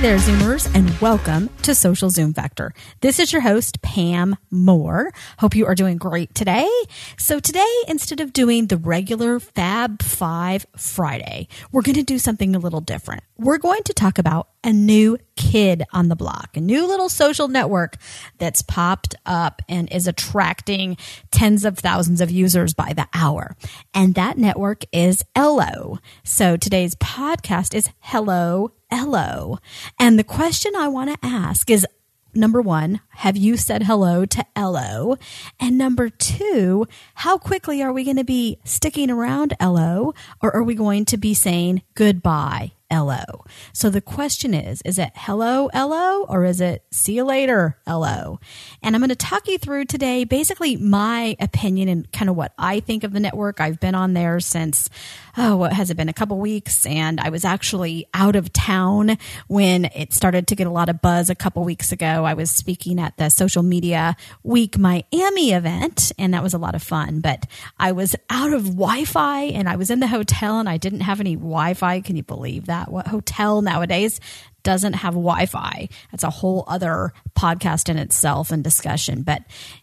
There, Zoomers, and welcome to Social Zoom Factor. This is your host, Pam Moore. Hope you are doing great today. So, today, instead of doing the regular Fab Five Friday, we're going to do something a little different. We're going to talk about a new kid on the block, a new little social network that's popped up and is attracting tens of thousands of users by the hour. And that network is Ello. So, today's podcast is Hello Ello. And the question I want to ask is number one, have you said hello to Ello? And number two, how quickly are we going to be sticking around Ello or are we going to be saying goodbye Ello. So the question is, is it hello Ello or is it see you later Ello? And I'm going to talk you through today basically my opinion and kind of what I think of the network. I've been on there since, oh, what has it been? A couple weeks. And I was actually out of town when it started to get a lot of buzz a couple weeks ago. I was speaking at the Social Media Week Miami event and that was a lot of fun. But I was out of Wi Fi and I was in the hotel and I didn't have any Wi Fi. Can you believe that? That. What hotel nowadays doesn't have Wi Fi? That's a whole other podcast in itself and discussion. But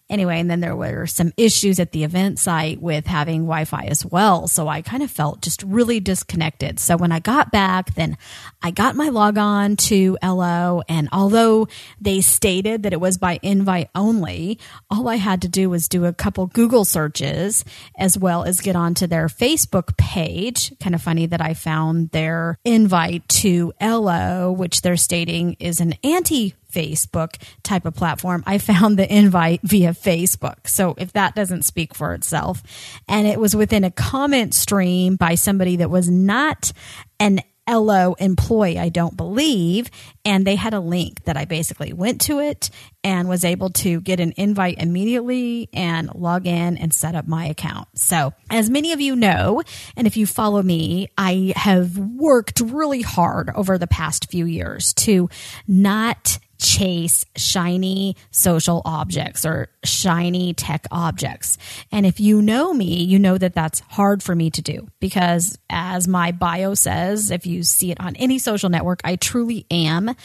anyway, and then there were some issues at the event site with having Wi Fi as well. So I kind of felt just really disconnected. So when I got back, then I got my log on to Ello. And although they stated that it was by invite only, all I had to do was do a couple Google searches as well as get onto their Facebook page. Kind of funny that I found their invite to Ello, which they're stating is an anti Facebook type of platform, I found the invite via Facebook. So if that doesn't speak for itself, and it was within a comment stream by somebody that was not an Ello employee, I don't believe. And they had a link that I basically went to it and was able to get an invite immediately and log in and set up my account. So, as many of you know, and if you follow me, I have worked really hard over the past few years to not chase shiny social objects or shiny tech objects. And if you know me, you know that that's hard for me to do because as my bio says, if you see it on any social network, I truly am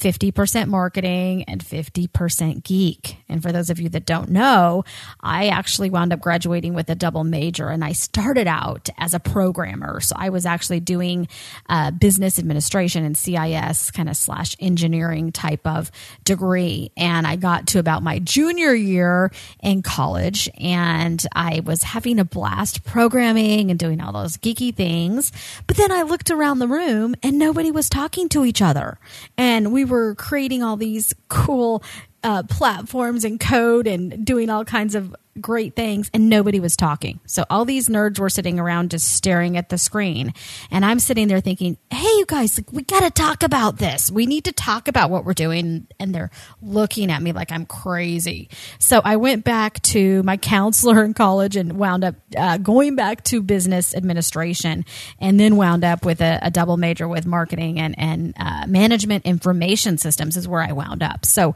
50% marketing and 50% geek. And for those of you that don't know, I actually wound up graduating with a double major and I started out as a programmer. So I was actually doing uh, business administration and CIS kind of slash engineering type of degree. And I got to about my junior year in college and I was having a blast programming and doing all those geeky things. But then I looked around the room and nobody was talking to each other. And we were creating all these cool uh, platforms and code and doing all kinds of great things and nobody was talking. So all these nerds were sitting around just staring at the screen. And I'm sitting there thinking, hey, you guys, like, we got to talk about this. We need to talk about what we're doing. And they're looking at me like I'm crazy. So I went back to my counselor in college and wound up uh, going back to business administration and then wound up with a, a double major with marketing and, and uh, management information systems is where I wound up. So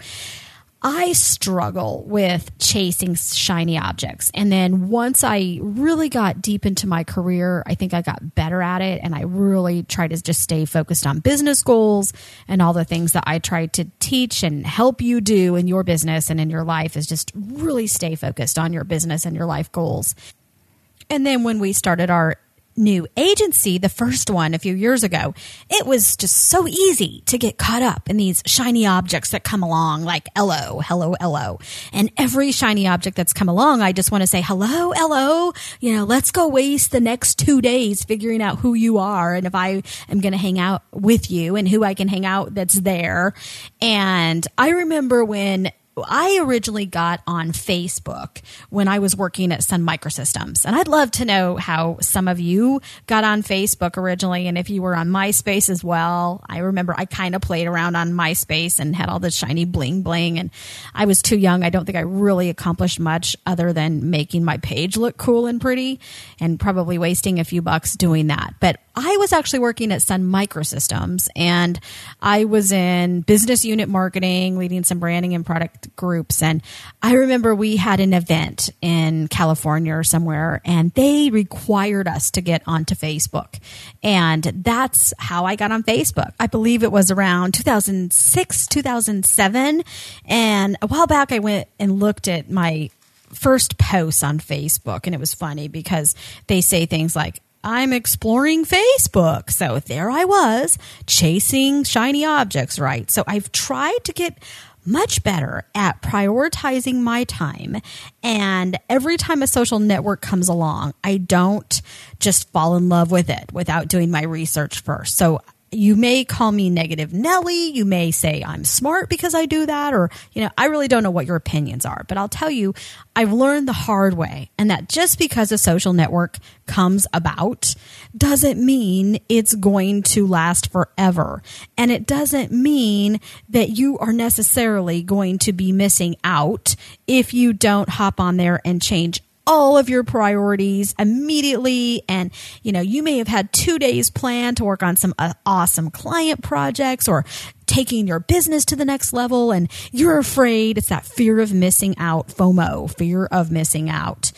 I struggle with chasing shiny objects. And then once I really got deep into my career, I think I got better at it. And I really tried to just stay focused on business goals and all the things that I try to teach and help you do in your business and in your life is just really stay focused on your business and your life goals. And then when we started our new agency, the first one a few years ago, it was just so easy to get caught up in these shiny objects that come along, like hello, hello, hello. And every shiny object that's come along, I just want to say hello, hello. You know, let's go waste the next two days figuring out who you are and if I am going to hang out with you and who I can hang out that's there. And I remember when I originally got on Facebook when I was working at Sun Microsystems. And I'd love to know how some of you got on Facebook originally and if you were on MySpace as well. I remember I kind of played around on MySpace and had all the shiny bling bling. And I was too young. I don't think I really accomplished much other than making my page look cool and pretty and probably wasting a few bucks doing that. But I was actually working at Sun Microsystems and I was in business unit marketing, leading some branding and product groups. And I remember we had an event in California or somewhere and they required us to get onto Facebook. And that's how I got on Facebook. I believe it was around 2006, 2007. And a while back, I went and looked at my first posts on Facebook and it was funny because they say things like I'm exploring Facebook. So there I was chasing shiny objects, right? So I've tried to get much better at prioritizing my time. And every time a social network comes along, I don't just fall in love with it without doing my research first. So you may call me negative Nelly. You may say I'm smart because I do that, or, you know, I really don't know what your opinions are, but I'll tell you, I've learned the hard way, and that just because a social network comes about doesn't mean it's going to last forever. And it doesn't mean that you are necessarily going to be missing out if you don't hop on there and change all of your priorities immediately. And, you know, you may have had two days planned to work on some uh, awesome client projects or taking your business to the next level. And you're afraid it's that fear of missing out, FOMO, fear of missing out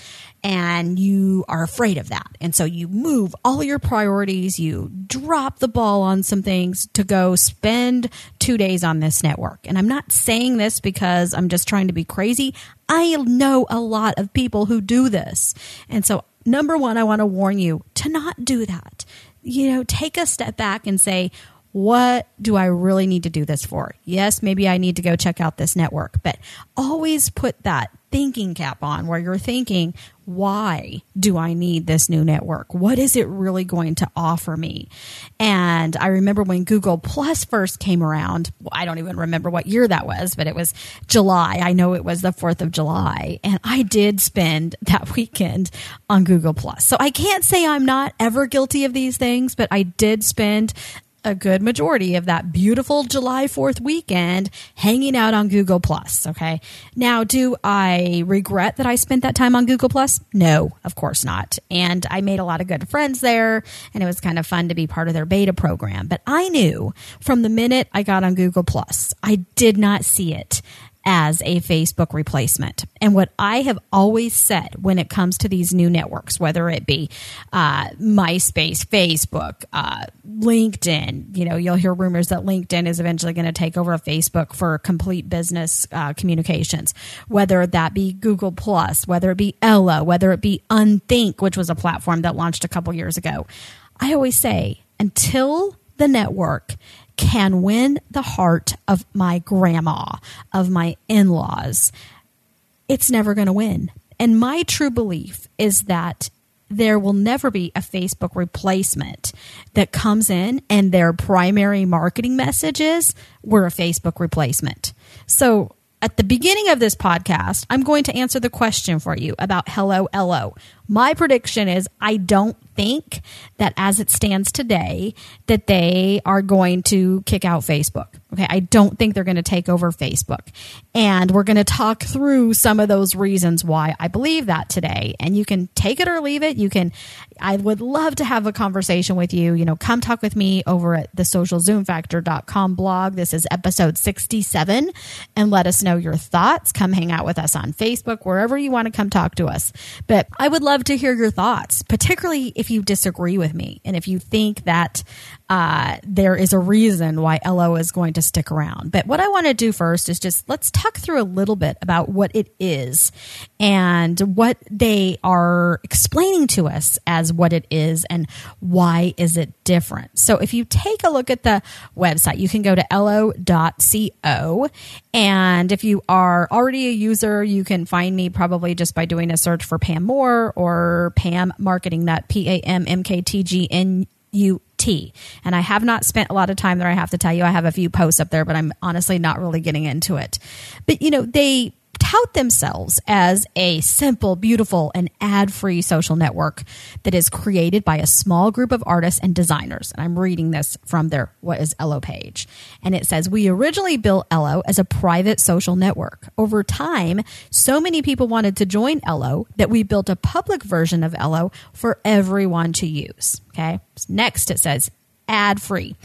and you are afraid of that. And so you move all your priorities, you drop the ball on some things to go spend two days on this network. And I'm not saying this because I'm just trying to be crazy. I know a lot of people who do this. And so, number one, I want to warn you to not do that. You know, take a step back and say, what do I really need to do this for? Yes, maybe I need to go check out this network, but always put that thinking cap on where you're thinking, why do I need this new network? What is it really going to offer me? And I remember when Google Plus first came around, I don't even remember what year that was, but it was July. I know it was the 4th of July. And I did spend that weekend on Google Plus. So I can't say I'm not ever guilty of these things, but I did spend a good majority of that beautiful July 4th weekend hanging out on Google Plus. Okay. Now, do I regret that I spent that time on Google Plus? No, of course not. And I made a lot of good friends there and it was kind of fun to be part of their beta program. But I knew from the minute I got on Google Plus, I did not see it as a Facebook replacement. And what I have always said when it comes to these new networks, whether it be uh, MySpace, Facebook, uh, LinkedIn, you know, you'll hear rumors that LinkedIn is eventually going to take over Facebook for complete business uh, communications, whether that be Google Plus, whether it be Ello, whether it be Unthink, which was a platform that launched a couple years ago. I always say until the network can win the heart of my grandma, of my in laws, it's never going to win. And my true belief is that there will never be a Facebook replacement that comes in and their primary marketing message is we're a Facebook replacement. So at the beginning of this podcast, I'm going to answer the question for you about Hello Ello. My prediction is I don't think that as it stands today that they are going to kick out Facebook. Okay, I don't think they're going to take over Facebook. And we're going to talk through some of those reasons why I believe that today. And you can take it or leave it. You can I would love to have a conversation with you. You know, come talk with me over at the socialzoomfactor.com blog. This is episode 67 and let us know your thoughts. Come hang out with us on Facebook, wherever you want to come talk to us. But I would love to hear your thoughts, particularly if you disagree with me and if you think that uh, there is a reason why Ello is going to stick around. But what I want to do first is just let's talk through a little bit about what it is and what they are explaining to us as what it is and why is it different. So if you take a look at the website, you can go to ello.co. And if you are already a user, you can find me probably just by doing a search for Pam Moore or Pam Marketing, that P A M M K T G N U T. And I have not spent a lot of time there. I have to tell you, I have a few posts up there, but I'm honestly not really getting into it. But, you know, they tout themselves as a simple, beautiful, and ad free social network that is created by a small group of artists and designers. And I'm reading this from their What is Ello page. And it says, We originally built Ello as a private social network. Over time, so many people wanted to join Ello that we built a public version of Ello for everyone to use. Okay. Next, it says, ad free.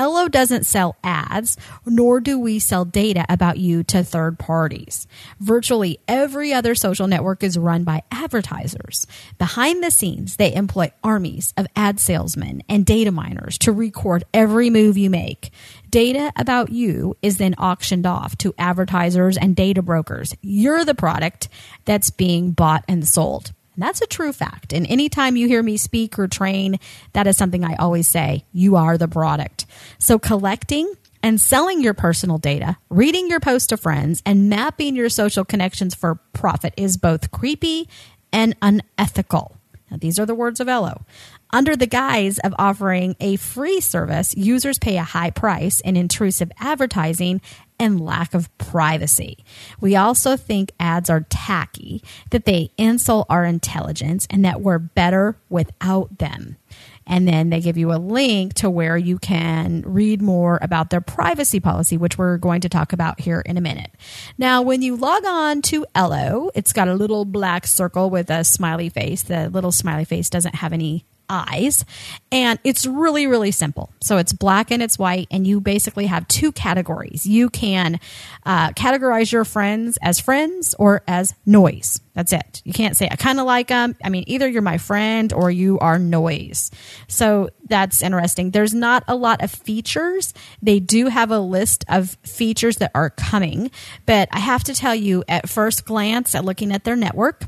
Ello doesn't sell ads, nor do we sell data about you to third parties. Virtually every other social network is run by advertisers. Behind the scenes, they employ armies of ad salesmen and data miners to record every move you make. Data about you is then auctioned off to advertisers and data brokers. You're the product that's being bought and sold. That's a true fact. And anytime you hear me speak or train, that is something I always say you are the product. So collecting and selling your personal data, reading your posts to friends, and mapping your social connections for profit is both creepy and unethical. Now, these are the words of Ello. Under the guise of offering a free service, users pay a high price in intrusive advertising and lack of privacy. We also think ads are tacky, that they insult our intelligence, and that we're better without them. And then they give you a link to where you can read more about their privacy policy, which we're going to talk about here in a minute. Now, when you log on to Ello, it's got a little black circle with a smiley face. The little smiley face doesn't have any eyes. And it's really, really simple. So it's black and it's white, and you basically have two categories. You can uh, categorize your friends as friends or as noise. That's it. You can't say, I kind of like them. I mean, either you're my friend or you are noise. So that's interesting. There's not a lot of features. They do have a list of features that are coming, but I have to tell you, at first glance, at looking at their network,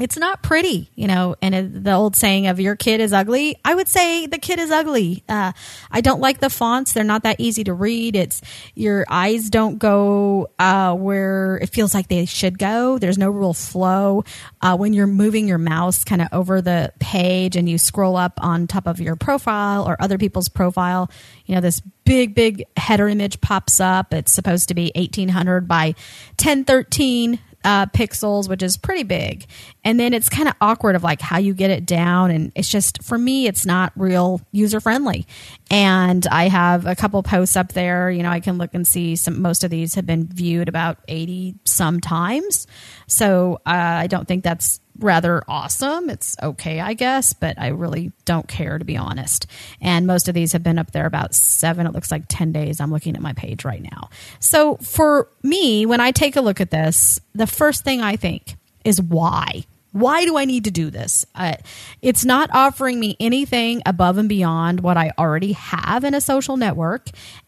it's not pretty, you know, and the old saying of your kid is ugly. I would say the kid is ugly. Uh, I don't like the fonts. They're not that easy to read. It's your eyes don't go uh, where it feels like they should go. There's no real flow. Uh, when you're moving your mouse kind of over the page and you scroll up on top of your profile or other people's profile, you know, this big, big header image pops up. It's supposed to be 1800 by 1013 uh, pixels, which is pretty big. And then it's kind of awkward of like how you get it down. And it's just, for me, it's not real user friendly. And I have a couple posts up there. You know, I can look and see some, most of these have been viewed about 80 some times. So uh, I don't think that's rather awesome. It's okay, I guess, but I really don't care to be honest. And most of these have been up there about seven, it looks like 10 days. I'm looking at my page right now. So for me, when I take a look at this, the first thing I think is why? Why do I need to do this? Uh, it's not offering me anything above and beyond what I already have in a social network.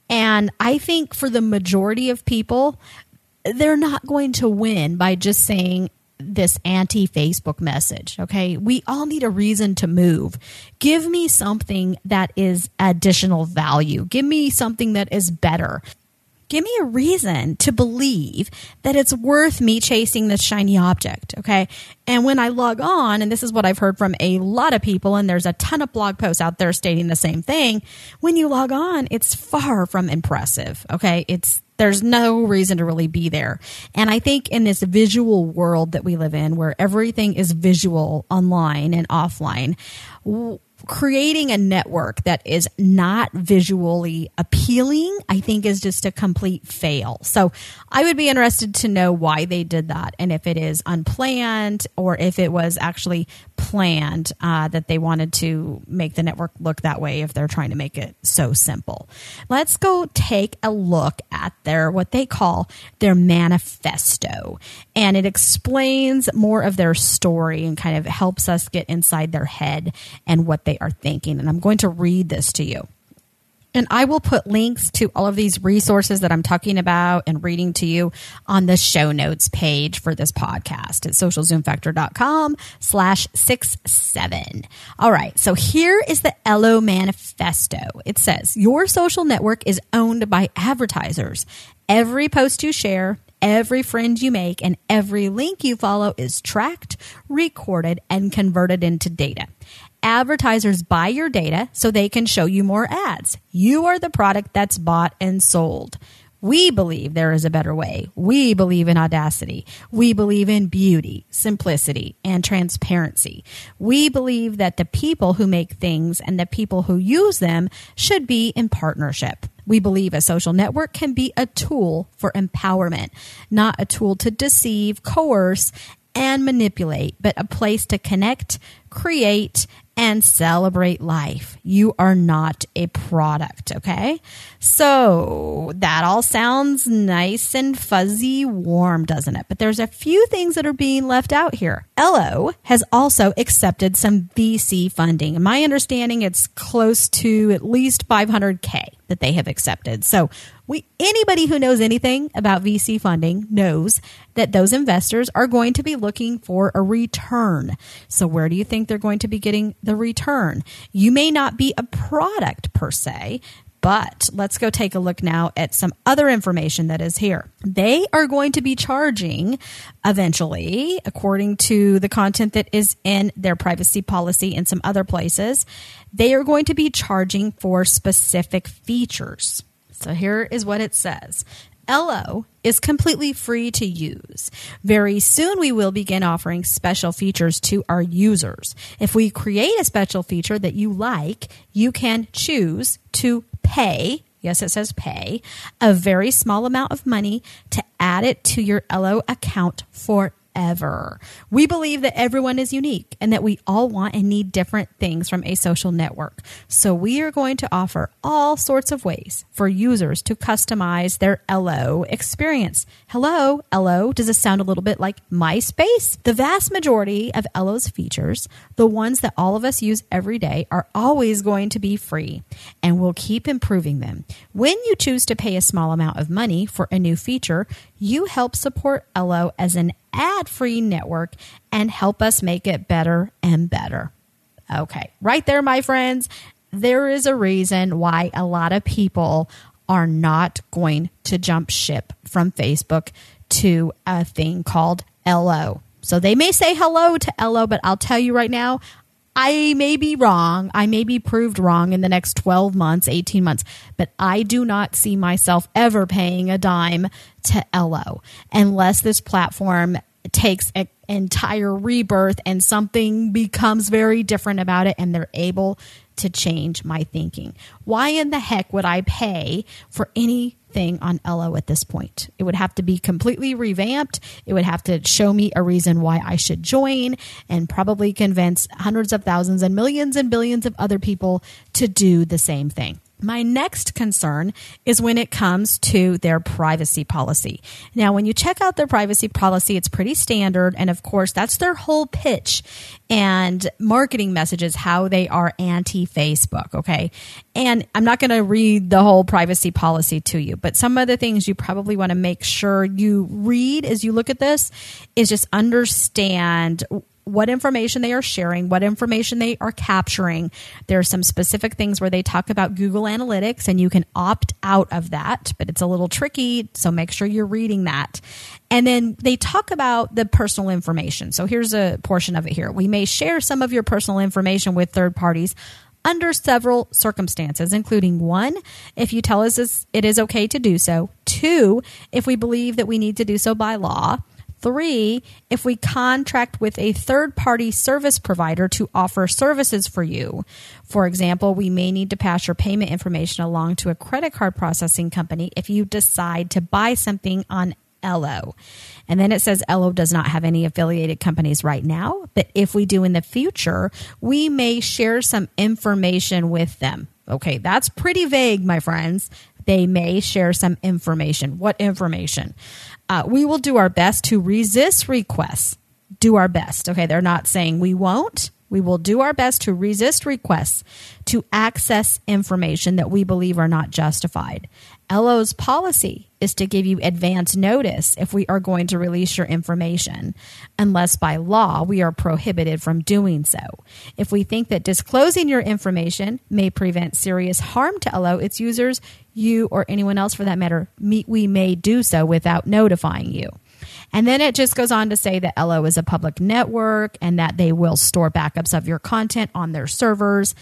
And I think for the majority of people, they're not going to win by just saying, this anti Facebook message. Okay. We all need a reason to move. Give me something that is additional value. Give me something that is better. Give me a reason to believe that it's worth me chasing this shiny object. Okay. And when I log on, and this is what I've heard from a lot of people, and there's a ton of blog posts out there stating the same thing. When you log on, it's far from impressive. Okay. It's there's no reason to really be there. And I think in this visual world that we live in, where everything is visual online and offline, creating a network that is not visually appealing, I think is just a complete fail. So I would be interested to know why they did that and if it is unplanned or if it was actually planned uh, that they wanted to make the network look that way if they're trying to make it so simple. Let's go take a look at their what they call their manifesto. And it explains more of their story and kind of helps us get inside their head and what they are thinking. And I'm going to read this to you. And I will put links to all of these resources that I'm talking about and reading to you on the show notes page for this podcast at socialzoomfactor.com slash six seven. All right. So here is the Ello manifesto. It says your social network is owned by advertisers. Every post you share, every friend you make and every link you follow is tracked, recorded, and converted into data. Advertisers buy your data so they can show you more ads. You are the product that's bought and sold. We believe there is a better way. We believe in audacity. We believe in beauty, simplicity, and transparency. We believe that the people who make things and the people who use them should be in partnership. We believe a social network can be a tool for empowerment, not a tool to deceive, coerce, and manipulate, but a place to connect, create, and celebrate life. You are not a product, okay? So that all sounds nice and fuzzy warm, doesn't it? But there's a few things that are being left out here. Ello has also accepted some VC funding. In my understanding, it's close to at least 500K that they have accepted. So we anybody who knows anything about VC funding knows that those investors are going to be looking for a return. So where do you think they're going to be getting the return? You may not be a product per se, but let's go take a look now at some other information that is here. They are going to be charging eventually, according to the content that is in their privacy policy and some other places, they are going to be charging for specific features. So here is what it says. Ello is completely free to use. Very soon we will begin offering special features to our users. If we create a special feature that you like, you can choose to pay yes, it says pay, a very small amount of money to add it to your Ello account for ever. We believe that everyone is unique and that we all want and need different things from a social network. So we are going to offer all sorts of ways for users to customize their Ello experience. Hello, Ello. Does this sound a little bit like MySpace? The vast majority of Ello's features, the ones that all of us use every day, are always going to be free and we'll keep improving them. When you choose to pay a small amount of money for a new feature, you help support Ello as an ad free network and help us make it better and better. Okay, right there, my friends, there is a reason why a lot of people are not going to jump ship from Facebook to a thing called Ello. So they may say hello to Ello, but I'll tell you right now, I may be wrong. I may be proved wrong in the next 12 months, 18 months, but I do not see myself ever paying a dime to Ello unless this platform takes an entire rebirth and something becomes very different about it and they're able to change my thinking. Why in the heck would I pay for anything on Ello at this point? It would have to be completely revamped. It would have to show me a reason why I should join and probably convince hundreds of thousands and millions and billions of other people to do the same thing. My next concern is when it comes to their privacy policy. Now, when you check out their privacy policy, it's pretty standard. And of course, that's their whole pitch and marketing messages, how they are anti Facebook. Okay. And I'm not going to read the whole privacy policy to you, but some of the things you probably want to make sure you read as you look at this is just understand what information they are sharing, what information they are capturing. There are some specific things where they talk about Google Analytics and you can opt out of that, but it's a little tricky. So make sure you're reading that. And then they talk about the personal information. So here's a portion of it here. We may share some of your personal information with third parties under several circumstances, including one, if you tell us it is okay to do so, two, if we believe that we need to do so by law. Three, if we contract with a third party service provider to offer services for you. For example, we may need to pass your payment information along to a credit card processing company if you decide to buy something on Ello. And then it says Ello does not have any affiliated companies right now, but if we do in the future, we may share some information with them. Okay, that's pretty vague, my friends. They may share some information. What information? Uh, we will do our best to resist requests. Do our best. Okay, they're not saying we won't. We will do our best to resist requests to access information that we believe are not justified. Ello's policy is to give you advance notice if we are going to release your information, unless by law we are prohibited from doing so. If we think that disclosing your information may prevent serious harm to Ello, its users, you, or anyone else for that matter, we may do so without notifying you. And then it just goes on to say that Ello is a public network and that they will store backups of your content on their servers.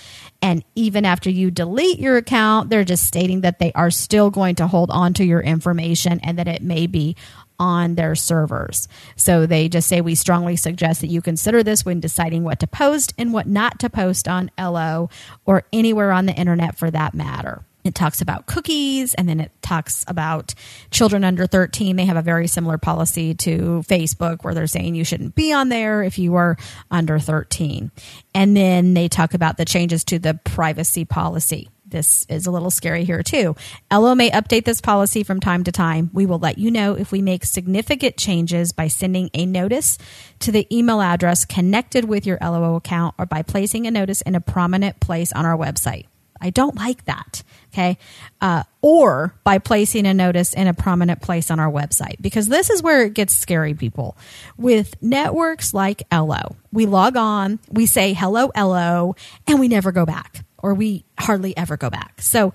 And even after you delete your account, they're just stating that they are still going to hold on to your information and that it may be on their servers. So they just say we strongly suggest that you consider this when deciding what to post and what not to post on Ello or anywhere on the internet for that matter. It talks about cookies and then it talks about children under 13. They have a very similar policy to Facebook where they're saying you shouldn't be on there if you are under 13. And then they talk about the changes to the privacy policy. This is a little scary here too. Ello may update this policy from time to time. We will let you know if we make significant changes by sending a notice to the email address connected with your Ello account or by placing a notice in a prominent place on our website. I don't like that. Okay. Uh, or by placing a notice in a prominent place on our website, because this is where it gets scary, people. With networks like Ello, we log on, we say hello, Ello, and we never go back, or we hardly ever go back. So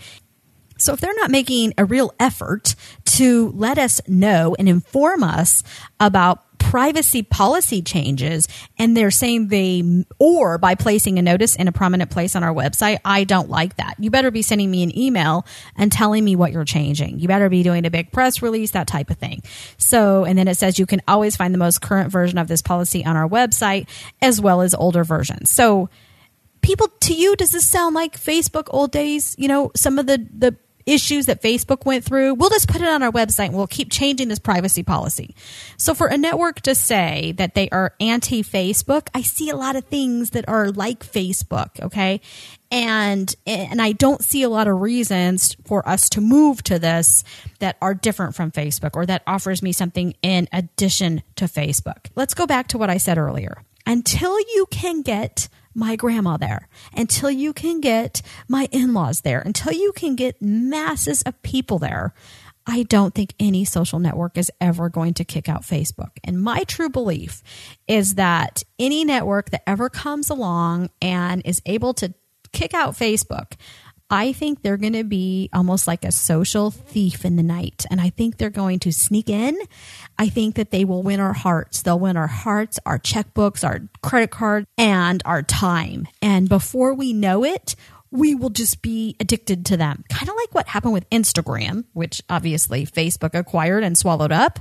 so if they're not making a real effort to let us know and inform us about privacy policy changes and they're saying they or by placing a notice in a prominent place on our website i don't like that. You better be sending me an email and telling me what you're changing. You better be doing a big press release that type of thing. So and then it says you can always find the most current version of this policy on our website as well as older versions. So people to you does this sound like facebook old days? You know some of the the issues that Facebook went through, we'll just put it on our website and we'll keep changing this privacy policy. So for a network to say that they are anti Facebook, I see a lot of things that are like Facebook, okay? And and I don't see a lot of reasons for us to move to this that are different from Facebook or that offers me something in addition to Facebook. Let's go back to what I said earlier. Until you can get my grandma there, until you can get my in laws there, until you can get masses of people there, I don't think any social network is ever going to kick out Facebook. And my true belief is that any network that ever comes along and is able to kick out Facebook, I think they're going to be almost like a social thief in the night. And I think they're going to sneak in. I think that they will win our hearts. They'll win our hearts, our checkbooks, our credit cards, and our time. And before we know it, we will just be addicted to them. Kind of like what happened with Instagram, which obviously Facebook acquired and swallowed up.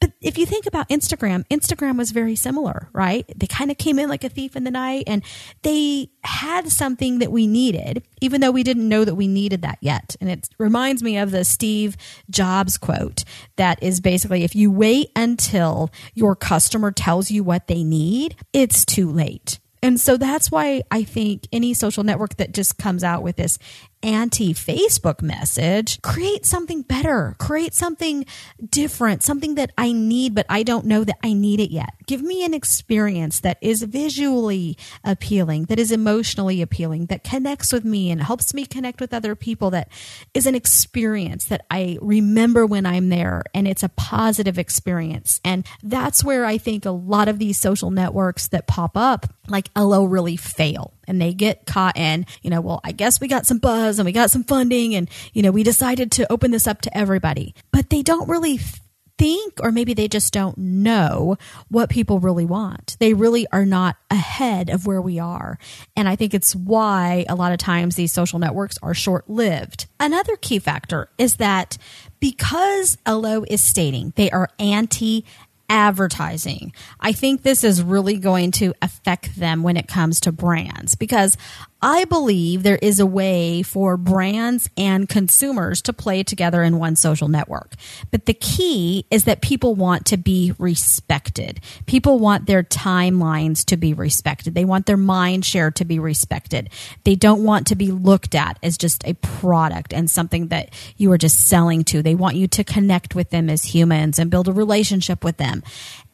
But if you think about Instagram, Instagram was very similar, right? They kind of came in like a thief in the night and they had something that we needed, even though we didn't know that we needed that yet. And it reminds me of the Steve Jobs quote that is basically if you wait until your customer tells you what they need, it's too late. And so that's why I think any social network that just comes out with this anti Facebook message, create something better, create something different, something that I need, but I don't know that I need it yet. Give me an experience that is visually appealing, that is emotionally appealing, that connects with me and helps me connect with other people, that is an experience that I remember when I'm there and it's a positive experience. And that's where I think a lot of these social networks that pop up, like Ello, really fail and they get caught in, you know, well, I guess we got some buzz and we got some funding and, you know, we decided to open this up to everybody. But they don't really think, or maybe they just don't know what people really want. They really are not ahead of where we are. And I think it's why a lot of times these social networks are short lived. Another key factor is that because Ello is stating they are anti advertising. I think this is really going to affect them when it comes to brands because I believe there is a way for brands and consumers to play together in one social network. But the key is that people want to be respected. People want their timelines to be respected. They want their mind share to be respected. They don't want to be looked at as just a product and something that you are just selling to. They want you to connect with them as humans and build a relationship with them.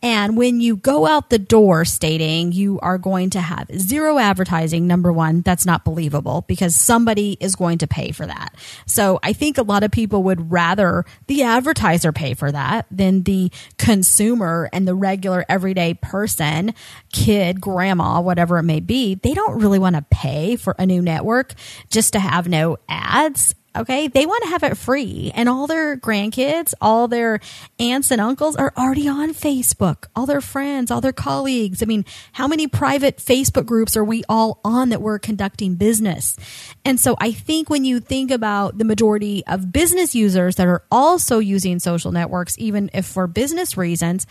And when you go out the door stating you are going to have zero advertising, number one, that's not believable because somebody is going to pay for that. So I think a lot of people would rather the advertiser pay for that than the consumer and the regular everyday person, kid, grandma, whatever it may be. They don't really want to pay for a new network just to have no ads Okay. They want to have it free. And all their grandkids, all their aunts and uncles are already on Facebook, all their friends, all their colleagues. I mean, how many private Facebook groups are we all on that we're conducting business? And so I think when you think about the majority of business users that are also using social networks, even if for business reasons,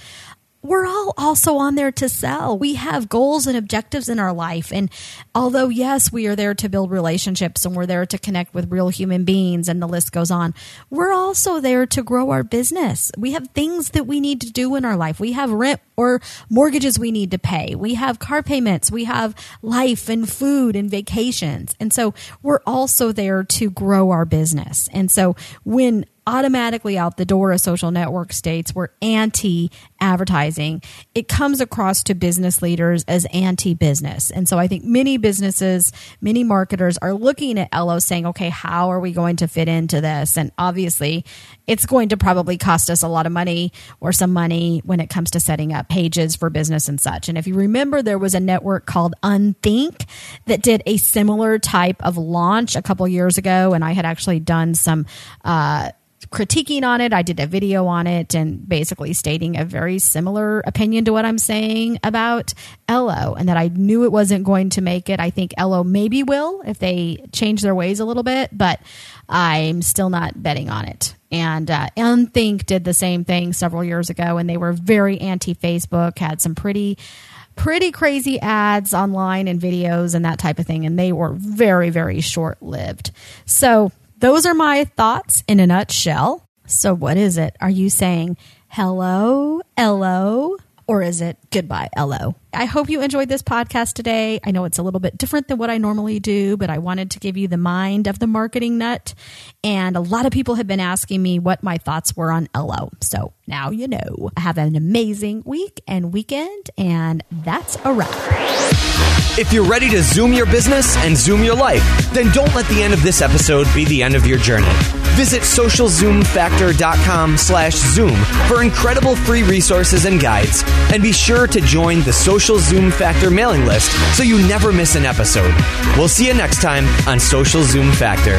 we're all also on there to sell. We have goals and objectives in our life. And although, yes, we are there to build relationships and we're there to connect with real human beings and the list goes on, we're also there to grow our business. We have things that we need to do in our life. We have rent or mortgages we need to pay. We have car payments. We have life and food and vacations. And so we're also there to grow our business. And so when automatically out the door a social network states we're anti advertising, it comes across to business leaders as anti business. And so I think many businesses, many marketers are looking at Ello saying, okay, how are we going to fit into this? And obviously, it's going to probably cost us a lot of money or some money when it comes to setting up pages for business and such. And if you remember, there was a network called Unthink that did a similar type of launch a couple years ago. And I had actually done some, uh, critiquing on it. I did a video on it and basically stating a very similar opinion to what I'm saying about Ello and that I knew it wasn't going to make it. I think Ello maybe will if they change their ways a little bit, but I'm still not betting on it. And uh, Unthink did the same thing several years ago, and they were very anti Facebook, had some pretty pretty crazy ads online and videos and that type of thing. And they were very, very short lived. So those are my thoughts in a nutshell. So, what is it? Are you saying hello, Ello, or is it goodbye, Ello? I hope you enjoyed this podcast today. I know it's a little bit different than what I normally do, but I wanted to give you the mind of the marketing nut. And a lot of people have been asking me what my thoughts were on Ello. So now you know. Have an amazing week and weekend, and that's a wrap. If you're ready to zoom your business and zoom your life, then don't let the end of this episode be the end of your journey. Visit socialzoomfactor.com slash zoom for incredible free resources and guides. And be sure to join the Social Zoom Factor mailing list so you never miss an episode. We'll see you next time on Social Zoom Factor.